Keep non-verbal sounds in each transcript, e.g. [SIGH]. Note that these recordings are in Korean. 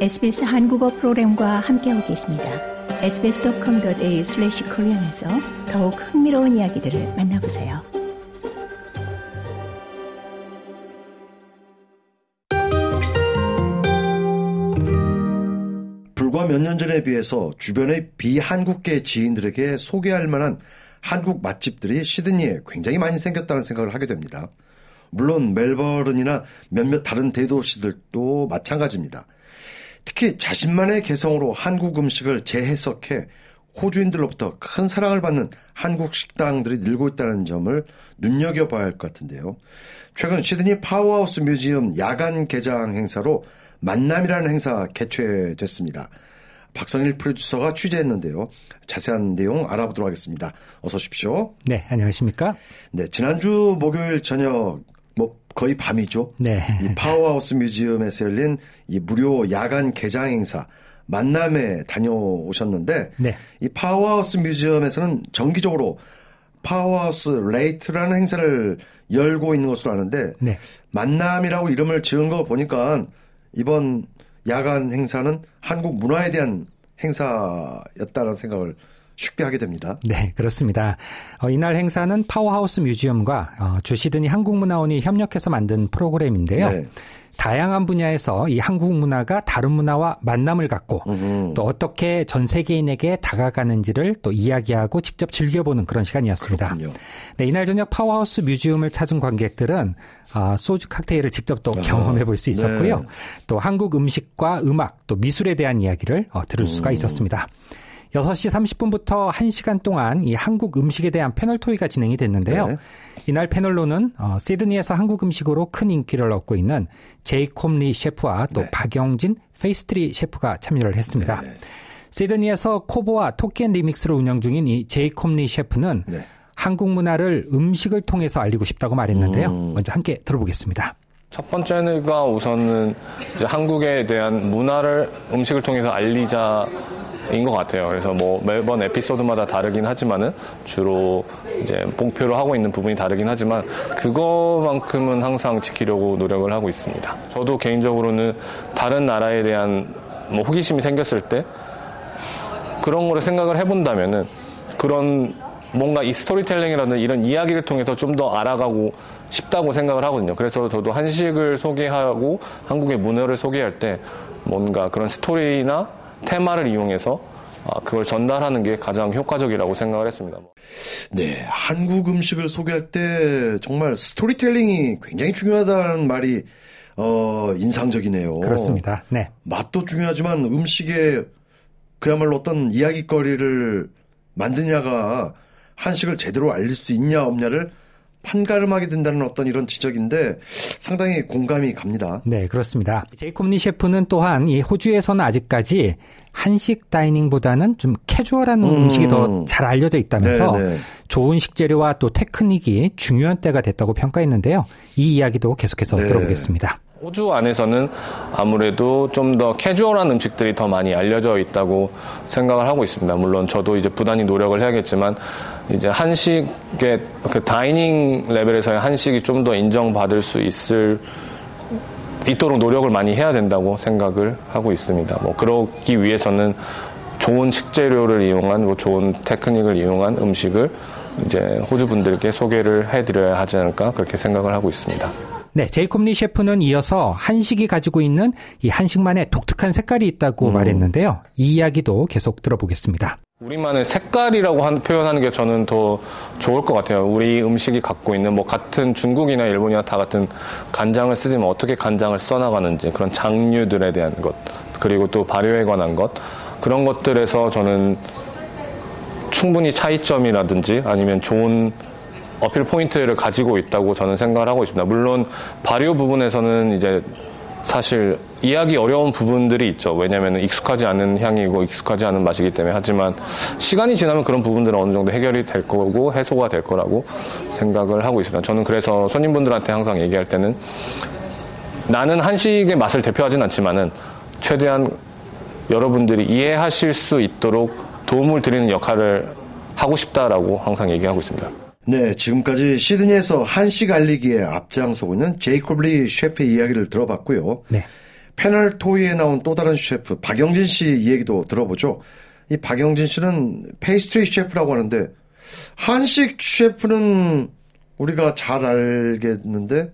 SBS 한국어 프로그램과 함께하고 계십니다. sbs.com.au/korean에서 더욱 흥미로운 이야기들을 만나보세요. 불과 몇 년 전에 비해서 주변의 비한국계 지인들에게 소개할 만한 한국 맛집들이 시드니에 굉장히 많이 생겼다는 생각을 하게 됩니다. 물론 멜버른이나 몇몇 다른 대도시들도 마찬가지입니다. 특히 자신만의 개성으로 한국 음식을 재해석해 호주인들로부터 큰 사랑을 받는 한국 식당들이 늘고 있다는 점을 눈여겨봐야 할 것 같은데요. 최근 시드니 Powerhouse Museum 야간 개장 행사로 만남이라는 행사 개최됐습니다. 박성일 프로듀서가 취재했는데요. 자세한 내용 알아보도록 하겠습니다. 어서 오십시오. 네, 안녕하십니까? 네, 지난주 목요일 저녁 뭐 거의 밤이죠. 네. 이 Powerhouse Museum에서 열린 이 무료 야간 개장 행사 만남에 다녀오셨는데 네. 이 Powerhouse Museum에서는 정기적으로 Powerhouse Late라는 행사를 열고 있는 것으로 아는데 네. 만남이라고 이름을 지은 거 보니까 이번 야간 행사는 한국 문화에 대한 행사였다는 생각을 쉽게 하게 됩니다. 네, 그렇습니다. 어, 이날 행사는 Powerhouse Museum과 어, 주시드니 한국문화원이 협력해서 만든 프로그램인데요. 네. 다양한 분야에서 이 한국 문화가 다른 문화와 만남을 갖고 음. 또 어떻게 전 세계인에게 다가가는지를 또 이야기하고 직접 즐겨보는 그런 시간이었습니다. 그렇군요. 네, 이날 저녁 Powerhouse Museum을 찾은 관객들은 아, 소주 칵테일을 직접 또 아, 경험해 볼 수 있었고요. 네. 또 한국 음식과 음악 또 미술에 대한 이야기를 어, 들을 수가 있었습니다. 6시 30분부터 1시간 동안 이 한국 음식에 대한 패널 토의가 진행이 됐는데요. 네. 이날 패널로는 어, 시드니에서 한국 음식으로 큰 인기를 얻고 있는 제이콥 리 셰프와 또 네. 박영진 페이스트리 셰프가 참여를 했습니다. 네. 시드니에서 코보와 토끼앤 리믹스를 운영 중인 이 제이콥 리 셰프는 네. 한국 문화를 음식을 통해서 알리고 싶다고 말했는데요. 음. 먼저 함께 들어보겠습니다. 첫 번째가 우선은 한국에 대한 문화를 음식을 통해서 알리자 인 것 같아요. 그래서 뭐 매번 에피소드마다 다르긴 하지만은 주로 이제 목표로 하고 있는 부분이 다르긴 하지만 그거만큼은 항상 지키려고 노력을 하고 있습니다. 저도 개인적으로는 다른 나라에 대한 뭐 호기심이 생겼을 때 그런 거를 생각을 해본다면은 그런 뭔가 이 스토리텔링이라는 이런 이야기를 통해서 좀 더 알아가고 싶다고 생각을 하거든요. 그래서 저도 한식을 소개하고 한국의 문화를 소개할 때 뭔가 그런 스토리나 테마를 이용해서 아, 그걸 전달하는 게 가장 효과적이라고 생각을 했습니다. 네, 한국 음식을 소개할 때 정말 스토리텔링이 굉장히 중요하다는 말이 어, 인상적이네요. 그렇습니다. 네. 맛도 중요하지만 음식에 그야말로 어떤 이야기거리를 만드냐가 한식을 제대로 알릴 수 있냐 없냐를 판가름하게 된다는 어떤 이런 지적인데 상당히 공감이 갑니다. 네, 그렇습니다. 제이콥 리 셰프는 또한 이 호주에서는 아직까지 한식 다이닝보다는 좀 캐주얼한 음. 음. 식이 더 잘 알려져 있다면서 네, 네. 좋은 식재료와 또 테크닉이 중요한 때가 됐다고 평가했는데요. 이 이야기도 계속해서 네. 들어보겠습니다. 호주 안에서는 아무래도 좀 더 캐주얼한 음식들이 더 많이 알려져 있다고 생각을 하고 있습니다. 물론 저도 이제 부단히 노력을 해야겠지만 이제 한식의 그 다이닝 레벨에서의 한식이 좀 더 인정받을 수 있을 있도록 노력을 많이 해야 된다고 생각을 하고 있습니다. 뭐 그러기 위해서는 좋은 식재료를 이용한 뭐 좋은 테크닉을 이용한 음식을 이제 호주 분들께 소개를 해드려야 하지 않을까 그렇게 생각을 하고 있습니다. 네, 제이콥 리 셰프는 이어서 한식이 가지고 있는 이 한식만의 독특한 색깔이 있다고 음. 말했는데요. 이 이야기도 계속 들어보겠습니다. 우리만의 색깔이라고 한- 표현하는 게 저는 더 좋을 것 같아요. 우리 음식이 갖고 있는 뭐 같은 중국이나 일본이나 다 같은 간장을 쓰지만 어떻게 간장을 써나가는지 그런 장류들에 대한 것 그리고 또 발효에 관한 것 그런 것들에서 저는 충분히 차이점이라든지 아니면 좋은 어필 포인트를 가지고 있다고 저는 생각을 하고 있습니다. 물론 발효 부분에서는 이제 사실 이해하기 어려운 부분들이 있죠. 왜냐하면 익숙하지 않은 향이고 익숙하지 않은 맛이기 때문에 하지만 시간이 지나면 그런 부분들은 어느 정도 해결이 될 거고 해소가 될 거라고 생각을 하고 있습니다. 저는 그래서 손님분들한테 항상 얘기할 때는 나는 한식의 맛을 대표하진 않지만은 최대한 여러분들이 이해하실 수 있도록 도움을 드리는 역할을 하고 싶다라고 항상 얘기하고 있습니다. 네, 지금까지 시드니에서 한식 알리기에 앞장서고 있는 제이콥 리 셰프의 이야기를 들어봤고요. 네. 패널 토의에 나온 또 다른 셰프 박영진 씨 얘기도 들어보죠. 이 박영진 씨는 페이스트리 셰프라고 하는데 한식 셰프는 우리가 잘 알겠는데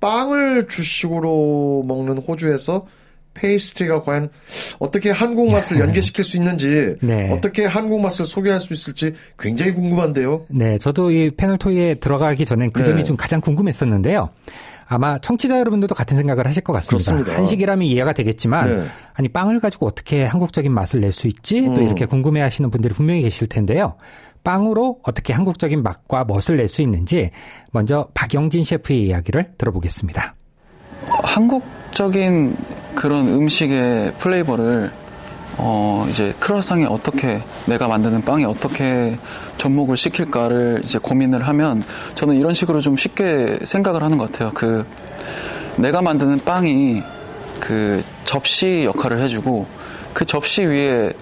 빵을 주식으로 먹는 호주에서 페이스트리가 과연 어떻게 한국 맛을 연계시킬 수 있는지 네. 어떻게 한국 맛을 소개할 수 있을지 굉장히 궁금한데요. 네, 저도 이 패널 토이에 들어가기 전엔 그 네. 점이 좀 가장 궁금했었는데요. 아마 청취자 여러분들도 같은 생각을 하실 것 같습니다. 그렇습니다. 한식이라면 이해가 되겠지만 네. 아니 빵을 가지고 어떻게 한국적인 맛을 낼 수 있지? 또 음. 이렇게 궁금해하시는 분들이 분명히 계실 텐데요. 빵으로 어떻게 한국적인 맛과 멋을 낼 수 있는지 먼저 박영진 셰프의 이야기를 들어보겠습니다. 한국적인 그런 음식의 플레이버를 어 이제 크로아상에 어떻게 내가 만드는 빵에 어떻게 접목을 시킬까를 이제 고민을 하면 저는 이런 식으로 좀 쉽게 생각을 하는 것 같아요. 그 내가 만드는 빵이 그 접시 역할을 해주고 그 접시 위에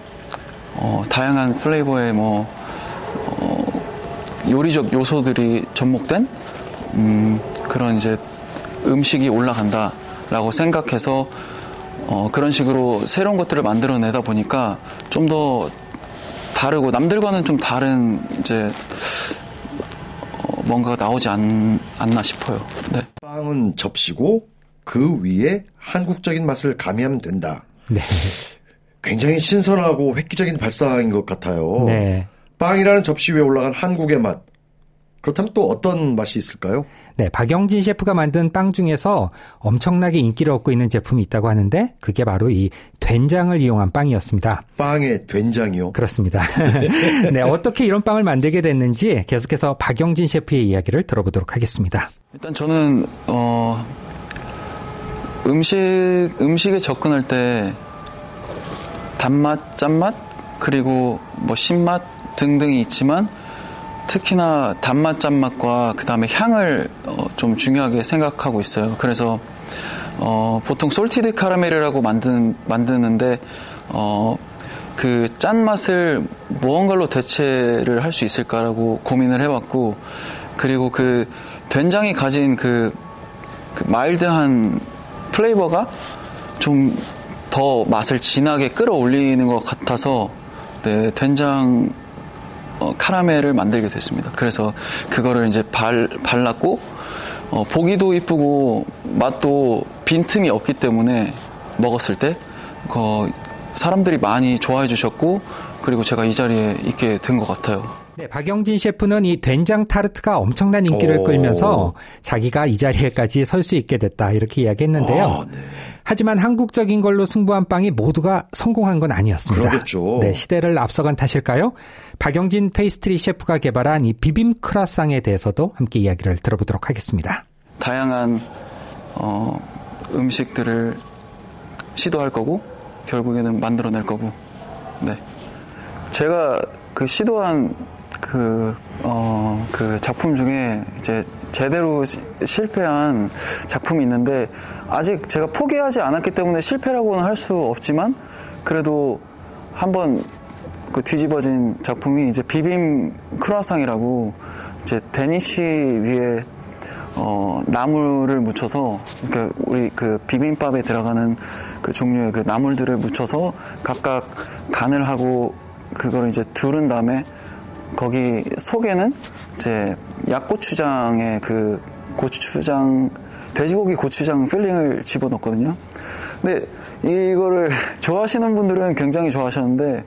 어 다양한 플레이버의 뭐 어, 요리적 요소들이 접목된 음, 그런 이제 음식이 올라간다라고 생각해서 어, 그런 식으로 새로운 것들을 만들어내다 보니까 좀 더 다르고 남들과는 좀 다른 이제 어, 뭔가가 나오지 않, 않나 싶어요. 네. 빵은 접시고 그 위에 한국적인 맛을 가미하면 된다. 네. 굉장히 신선하고 획기적인 발상인 것 같아요. 네. 빵이라는 접시 위에 올라간 한국의 맛. 그렇다면 또 어떤 맛이 있을까요? 네, 박영진 셰프가 만든 빵 중에서 엄청나게 인기를 얻고 있는 제품이 있다고 하는데 그게 바로 이 된장을 이용한 빵이었습니다. 빵에 된장이요. 그렇습니다. [LAUGHS] 네, 어떻게 이런 빵을 만들게 됐는지 계속해서 박영진 셰프의 이야기를 들어보도록 하겠습니다. 일단 저는 어, 음식 음식에 접근할 때 단맛, 짠맛 그리고 뭐 신맛 등등이 있지만 특히나 단맛, 짠맛과 그 다음에 향을 어, 좀 중요하게 생각하고 있어요. 그래서 어, 보통 솔티드 카라멜이라고 만드는, 만드는데 어, 그 짠맛을 무언가로 대체를 할 수 있을까라고 고민을 해봤고 그리고 그 된장이 가진 그, 그 마일드한 플레이버가 좀 더 맛을 진하게 끌어올리는 것 같아서 네, 된장 어, 카라멜을 만들게 됐습니다. 그래서 그거를 이제 발, 발랐고 어, 보기도 이쁘고 맛도 빈틈이 없기 때문에 먹었을 때 어, 사람들이 많이 좋아해 주셨고 그리고 제가 이 자리에 있게 된 것 같아요. 네, 박영진 셰프는 이 된장 타르트가 엄청난 인기를 오. 끌면서 자기가 이 자리에까지 설 수 있게 됐다 이렇게 이야기했는데요. 아, 네. 하지만 한국적인 걸로 승부한 빵이 모두가 성공한 건 아니었습니다. 그러겠죠. 네, 시대를 앞서간 탓일까요? 박영진 페이스트리 셰프가 개발한 이 비빔 크라상에 대해서도 함께 이야기를 들어보도록 하겠습니다. 다양한 어, 음식들을 시도할 거고 결국에는 만들어낼 거고 네 제가 그 시도한 그, 어, 그 작품 중에 이제 제대로 시- 실패한 작품이 있는데 아직 제가 포기하지 않았기 때문에 실패라고는 할 수 없지만 그래도 한번 그 뒤집어진 작품이 이제 비빔 크루아상이라고 이제 Danish 위에 어, 나물을 묻혀서, 그러니까 우리 그 비빔밥에 들어가는 그 종류의 그 나물들을 묻혀서 각각 간을 하고 그거를 이제 두른 다음에 거기 속에는 이제 약고추장의 그 고추장, 돼지고기 고추장 filling을 집어넣거든요. 근데 이거를 [LAUGHS] 좋아하시는 분들은 굉장히 좋아하셨는데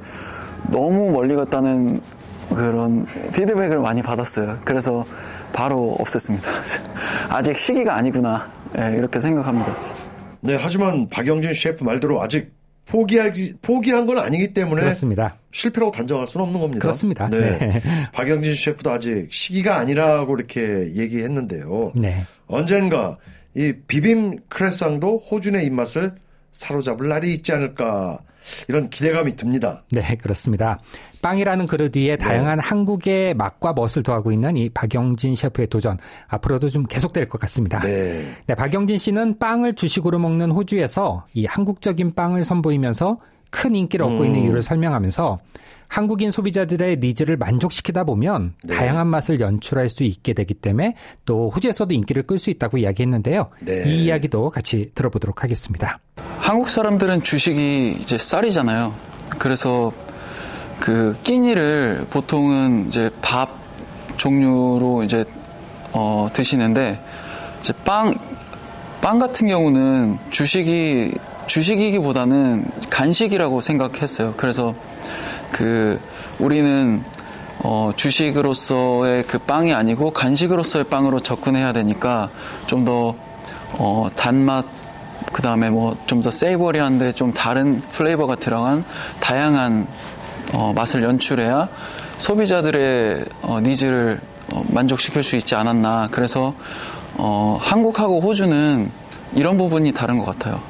너무 멀리 갔다는 그런 피드백을 많이 받았어요. 그래서 바로 없앴습니다. [LAUGHS] 아직 시기가 아니구나. 예, 이렇게 생각합니다. 네, 하지만 박영진 셰프 말대로 아직 포기하기, 포기한 건 아니기 때문에 그렇습니다. 실패라고 단정할 수는 없는 겁니다. 그렇습니다. 네. 네. [LAUGHS] 박영진 셰프도 아직 시기가 아니라고 이렇게 얘기했는데요. 네. 언젠가 이 비빔 크라상도 호주인의 입맛을 사로잡을 날이 있지 않을까 이런 기대감이 듭니다. 네, 그렇습니다. 빵이라는 그릇 위에 다양한 한국의 맛과 멋을 더하고 있는 이 박영진 셰프의 도전 앞으로도 좀 계속될 것 같습니다. 네. 네, 박영진 씨는 빵을 주식으로 먹는 호주에서 이 한국적인 빵을 선보이면서 큰 인기를 얻고 있는 이유를 설명하면서 한국인 소비자들의 needs를 만족시키다 보면 네. 다양한 맛을 연출할 수 있게 되기 때문에 또 호주에서도 인기를 끌 수 있다고 이야기했는데요. 네. 이 이야기도 같이 들어보도록 하겠습니다. 한국 사람들은 주식이 이제 쌀이잖아요. 그래서 그 끼니를 보통은 이제 밥 종류로 이제 어, 드시는데 이제 빵, 빵 같은 경우는 주식이 주식이기보다는 간식이라고 생각했어요. 그래서 그 우리는 어, 주식으로서의 그 빵이 아니고 간식으로서의 빵으로 접근해야 되니까 좀더 어, 단맛 그 다음에 뭐 좀 더 savoury한데 좀 다른 flavour가 들어간 다양한 어, 맛을 연출해야 소비자들의 어, needs를 어, 만족시킬 수 있지 않았나. 그래서 어, 한국하고 호주는 이런 부분이 다른 것 같아요.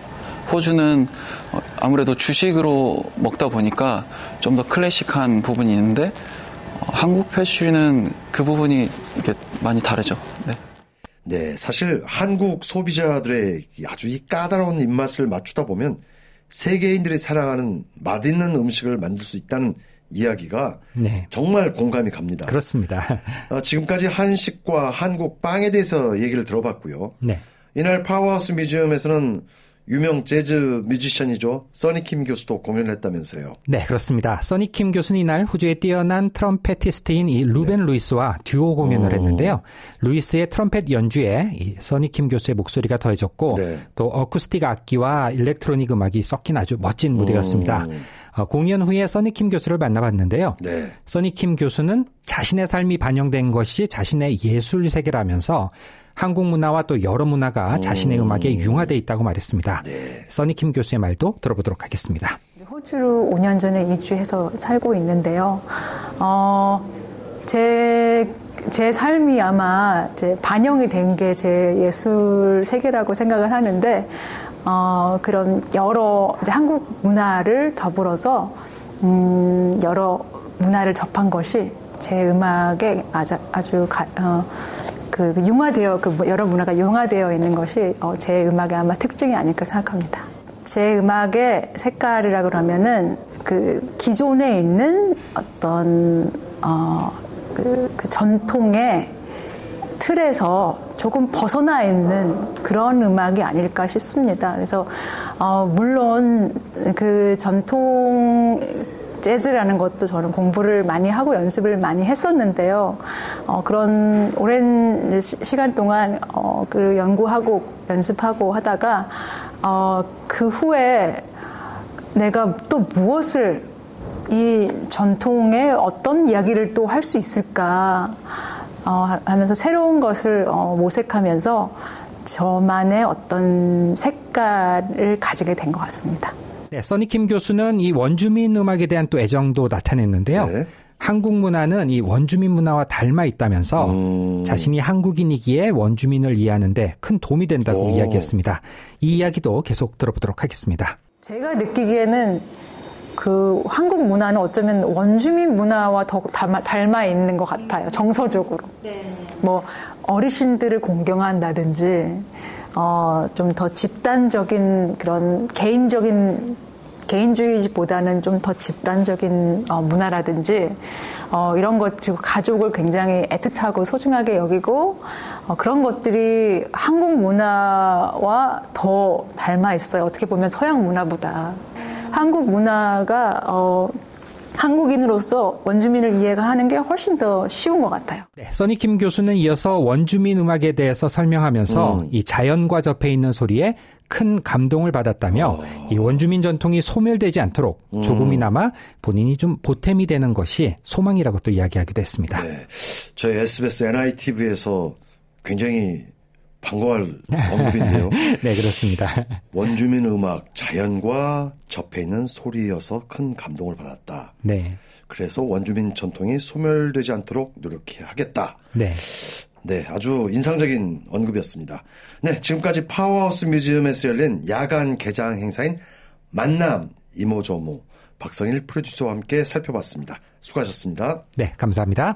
호주는 어, 아무래도 주식으로 먹다 보니까 좀 더 클래식한 부분이 있는데 어, 한국 패슈는 그 부분이 많이 다르죠. 네. 네, 사실 한국 소비자들의 아주 이 까다로운 입맛을 맞추다 보면 세계인들이 사랑하는 맛있는 음식을 만들 수 있다는 이야기가 네. 정말 공감이 갑니다. 그렇습니다. [LAUGHS] 어, 지금까지 한식과 한국 빵에 대해서 얘기를 들어봤고요. 네. 이날 파워하우스 뮤지엄에서는 유명 재즈 뮤지션이죠. 써니킴 교수도 공연을 했다면서요. 네, 그렇습니다. 써니킴 교수는 이날 호주의 뛰어난 trumpetist인 이 루벤 루이스와 듀오 공연을 네. 오. 했는데요. 루이스의 트럼펫 연주에 이 써니킴 교수의 목소리가 더해졌고 네. 또 어쿠스틱 악기와 electronic 음악이 섞인 아주 멋진 무대였습니다. 음. 어, 공연 후에 써니킴 교수를 만나봤는데요. 네. 써니킴 교수는 자신의 삶이 반영된 것이 자신의 예술 세계라면서 한국 문화와 또 여러 문화가 자신의 음 악에 융화돼 있다고 말했습니다. 네. 써니킴 교수의 말도 들어보도록 하겠습니다. 호주로 5년 전에 이주해서 살고 있는데요. 어, 제, 제 삶이 아마 제 반영이 된 게 제 예술 세계라고 생각을 하는데, 어, 그런 여러 이제 한국 문화를 더불어서, 음, 여러 문화를 접한 것이 제 음악에 아주, 아주 가, 어, 그 융화되어 그 여러 문화가 융화되어 있는 것이 어, 제 음악의 아마 특징이 아닐까 생각합니다. 제 음악의 색깔이라 그러면은 그 기존에 있는 어떤 어, 그, 그 전통의 틀에서 조금 벗어나 있는 그런 음악이 아닐까 싶습니다. 그래서 어, 물론 그 전통 재즈라는 것도 저는 공부를 많이 하고 연습을 많이 했었는데요. 어, 그런 오랜 시- 시간 동안 어, 그 연구하고 연습하고 하다가 어, 그 후에 내가 또 무엇을 이 전통의 어떤 이야기를 또 할 수 있을까 어, 하면서 새로운 것을 어, 모색하면서 저만의 어떤 색깔을 가지게 된 것 같습니다. 네, 써니킴 교수는 이 원주민 음악에 대한 또 애정도 나타냈는데요. 네. 한국 문화는 이 원주민 문화와 닮아 있다면서 음. 자신이 한국인이기에 원주민을 이해하는데 큰 도움이 된다고 오. 이야기했습니다. 이 이야기도 계속 들어보도록 하겠습니다. 제가 느끼기에는 그 한국 문화는 어쩌면 원주민 문화와 더 닮아, 닮아 있는 것 같아요. 정서적으로. 뭐 어르신들을 공경한다든지 어, 좀 더 집단적인 그런 개인적인 개인주의보다는 좀 더 집단적인 어, 문화라든지 어, 이런 것 그리고 가족을 굉장히 애틋하고 소중하게 여기고 어, 그런 것들이 한국 문화와 더 닮아 있어요. 어떻게 보면 서양 문화보다 한국 문화가 어, 한국인으로서 원주민을 이해가 하는 게 훨씬 더 쉬운 것 같아요. 네, 써니 킴 교수는 이어서 원주민 음악에 대해서 설명하면서 음. 이 자연과 접해 있는 소리에 큰 감동을 받았다며 어. 이 원주민 전통이 소멸되지 않도록 음. 조금이나마 본인이 좀 보탬이 되는 것이 소망이라고 또 이야기하기도 했습니다. 네. 저희 SBS NITV에서 굉장히 반가워할 언급인데요. [LAUGHS] 네, 그렇습니다. 원주민 음악 자연과 접해 있는 소리여서 큰 감동을 받았다. 네. 그래서 원주민 전통이 소멸되지 않도록 노력해야 하겠다. 네. 네, 아주 인상적인 언급이었습니다. 네, 지금까지 파워하우스 뮤지엄에서 열린 야간 개장 행사인 만남 이모저모 박성일 프로듀서와 함께 살펴봤습니다. 수고하셨습니다. 네, 감사합니다.